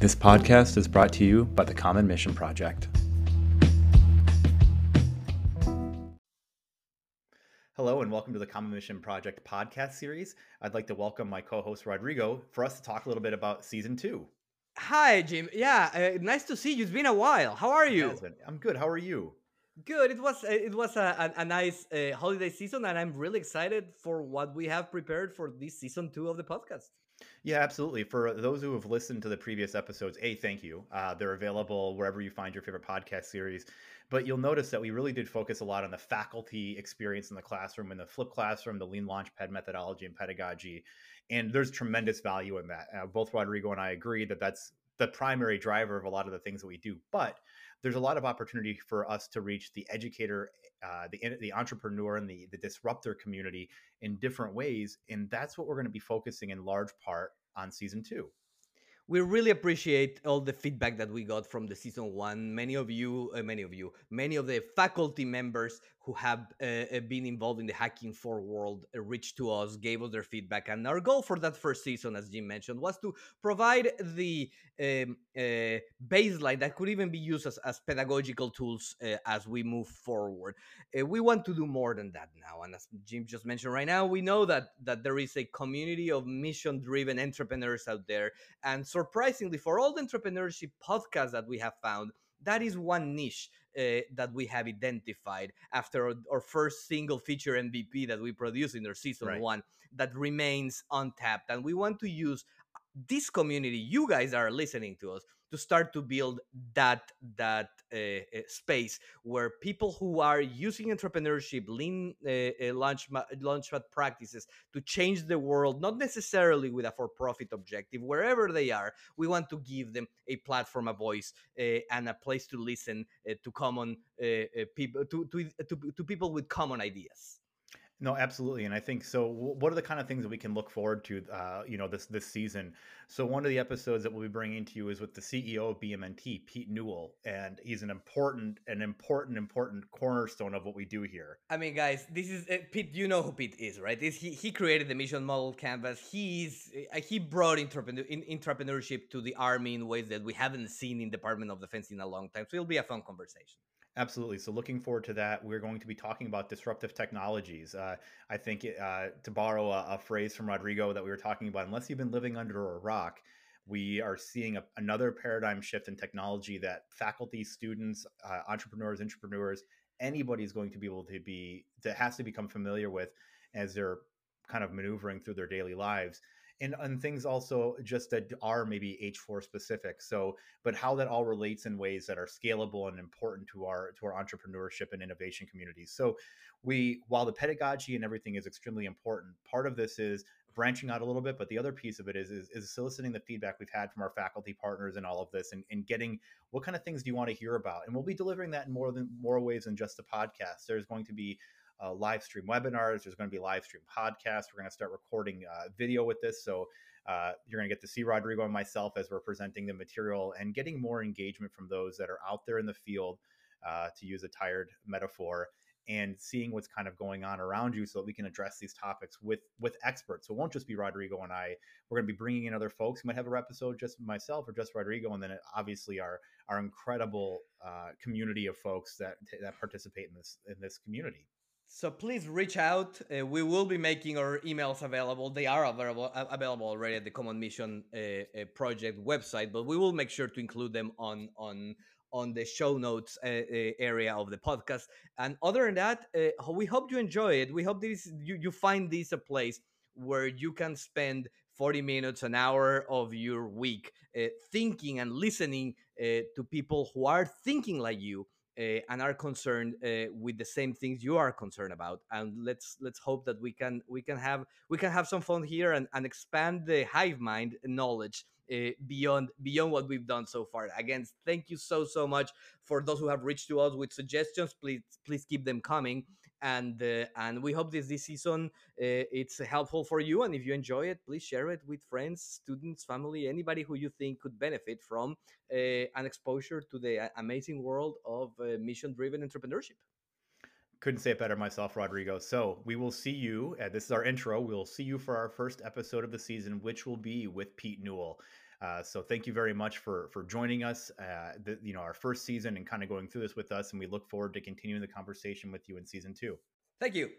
This podcast is brought to you by the Common Mission Project. Hello, and welcome to the Common Mission Project podcast series. I'd like to welcome my co host Rodrigo for us to talk a little bit about season two. Hi, Jim. Yeah, uh, nice to see you. It's been a while. How are you? I'm good. How are you? Good. It was uh, it was a, a, a nice uh, holiday season, and I'm really excited for what we have prepared for this season two of the podcast. Yeah, absolutely. For those who have listened to the previous episodes, a thank you. Uh, they're available wherever you find your favorite podcast series. But you'll notice that we really did focus a lot on the faculty experience in the classroom, in the flip classroom, the lean launchpad methodology and pedagogy. And there's tremendous value in that. Uh, both Rodrigo and I agree that that's the primary driver of a lot of the things that we do. But there's a lot of opportunity for us to reach the educator, uh, the the entrepreneur, and the the disruptor community in different ways, and that's what we're going to be focusing in large part on season two we really appreciate all the feedback that we got from the season one. Many of you, uh, many of you, many of the faculty members who have uh, uh been involved in the hacking for world uh, reached to us, gave us their feedback, and our goal for that first season, as Jim mentioned, was to provide the um, uh, baseline that could even be used as, as pedagogical tools uh, as we move forward. we want to do more than that now, and as Jim just mentioned, right now we know that that there is a community of mission-driven entrepreneurs out there, and so surprisingly, for all the entrepreneurship podcasts that we have found, that is one niche uh, that we have identified after our, our, first single feature MVP that we produced in our season right. one that remains untapped. And we want to use this community, you guys are listening to us, to start to build that that uh, uh, space where people who are using entrepreneurship, lean uh, uh launch launchpad practices to change the world, not necessarily with a for-profit objective, wherever they are, we want to give them a platform, a voice, uh, and a place to listen uh, to common people to, to, to to people with common ideas. No, absolutely, and I think so. What are the kind of things that we can look forward to? Uh, you know, this this season. So one of the episodes that we'll be bringing to you is with the CEO of BMNT, Pete Newell, and he's an important, an important, important cornerstone of what we do here. I mean, guys, this is uh, Pete. You know who Pete is, right? He he created the mission model canvas. He's uh, he brought entrepreneur, in, entrepreneurship to the army in ways that we haven't seen in Department of Defense in a long time. So it'll be a fun conversation. Absolutely. So, looking forward to that. We're going to be talking about disruptive technologies. Uh, I think, uh, to borrow a, a, phrase from Rodrigo that we were talking about, unless you've been living under a rock, we are seeing a, another paradigm shift in technology that faculty, students, uh, entrepreneurs, entrepreneurs, anybody is going to be able to be that has to become familiar with as they're kind of maneuvering through their daily lives and, and things also just that are maybe h4 specific so but how that all relates in ways that are scalable and important to our to our entrepreneurship and innovation communities so we while the pedagogy and everything is extremely important part of this is branching out a little bit but the other piece of it is is, is soliciting the feedback we've had from our faculty partners and all of this and, and getting what kind of things do you want to hear about? And we'll be delivering that in more than more ways than just the podcast. There's going to be uh, live stream webinars. There's going to be live stream podcasts. We're going to start recording uh, video with this. So uh, you're going to get to see Rodrigo and myself as we're presenting the material and getting more engagement from those that are out there in the field, uh, to use a tired metaphor, and seeing what's kind of going on around you so that we can address these topics with with experts. So it won't just be Rodrigo and I. We're going to be bringing in other folks. We might have a episode just myself or just Rodrigo, and then obviously our our incredible uh, community of folks that that participate in this in this community. So please reach out. Uh, we will be making our emails available. They are available available already at the Common Mission uh, uh, project website, but we will make sure to include them on on on the show notes uh, uh, area of the podcast. And other than that, uh, we hope you enjoy it. We hope this you you find this a place where you can spend 40 minutes, an hour of your week thinking and listening to people who are thinking like you uh, and are concerned uh, with the same things you are concerned about and let's let's hope that we can we can have we can have some fun here and, and expand the hive mind knowledge uh, beyond beyond what we've done so far. Again thank you so so much for those who have reached to us with suggestions. Please please keep them coming and uh, and we hope this this season uh, it's helpful for you and if you enjoy it please share it with friends students family anybody who you think could benefit from uh, an exposure to the amazing world of uh, mission driven entrepreneurship couldn't say it better myself, Rodrigo. So we will see you. This is our intro. We'll see you for our first episode of the season, which will be with Pete Newell. Uh, so thank you very much for for joining us. Uh, the, you know our first season and kind of going through this with us, and we look forward to continuing the conversation with you in season two. Thank you.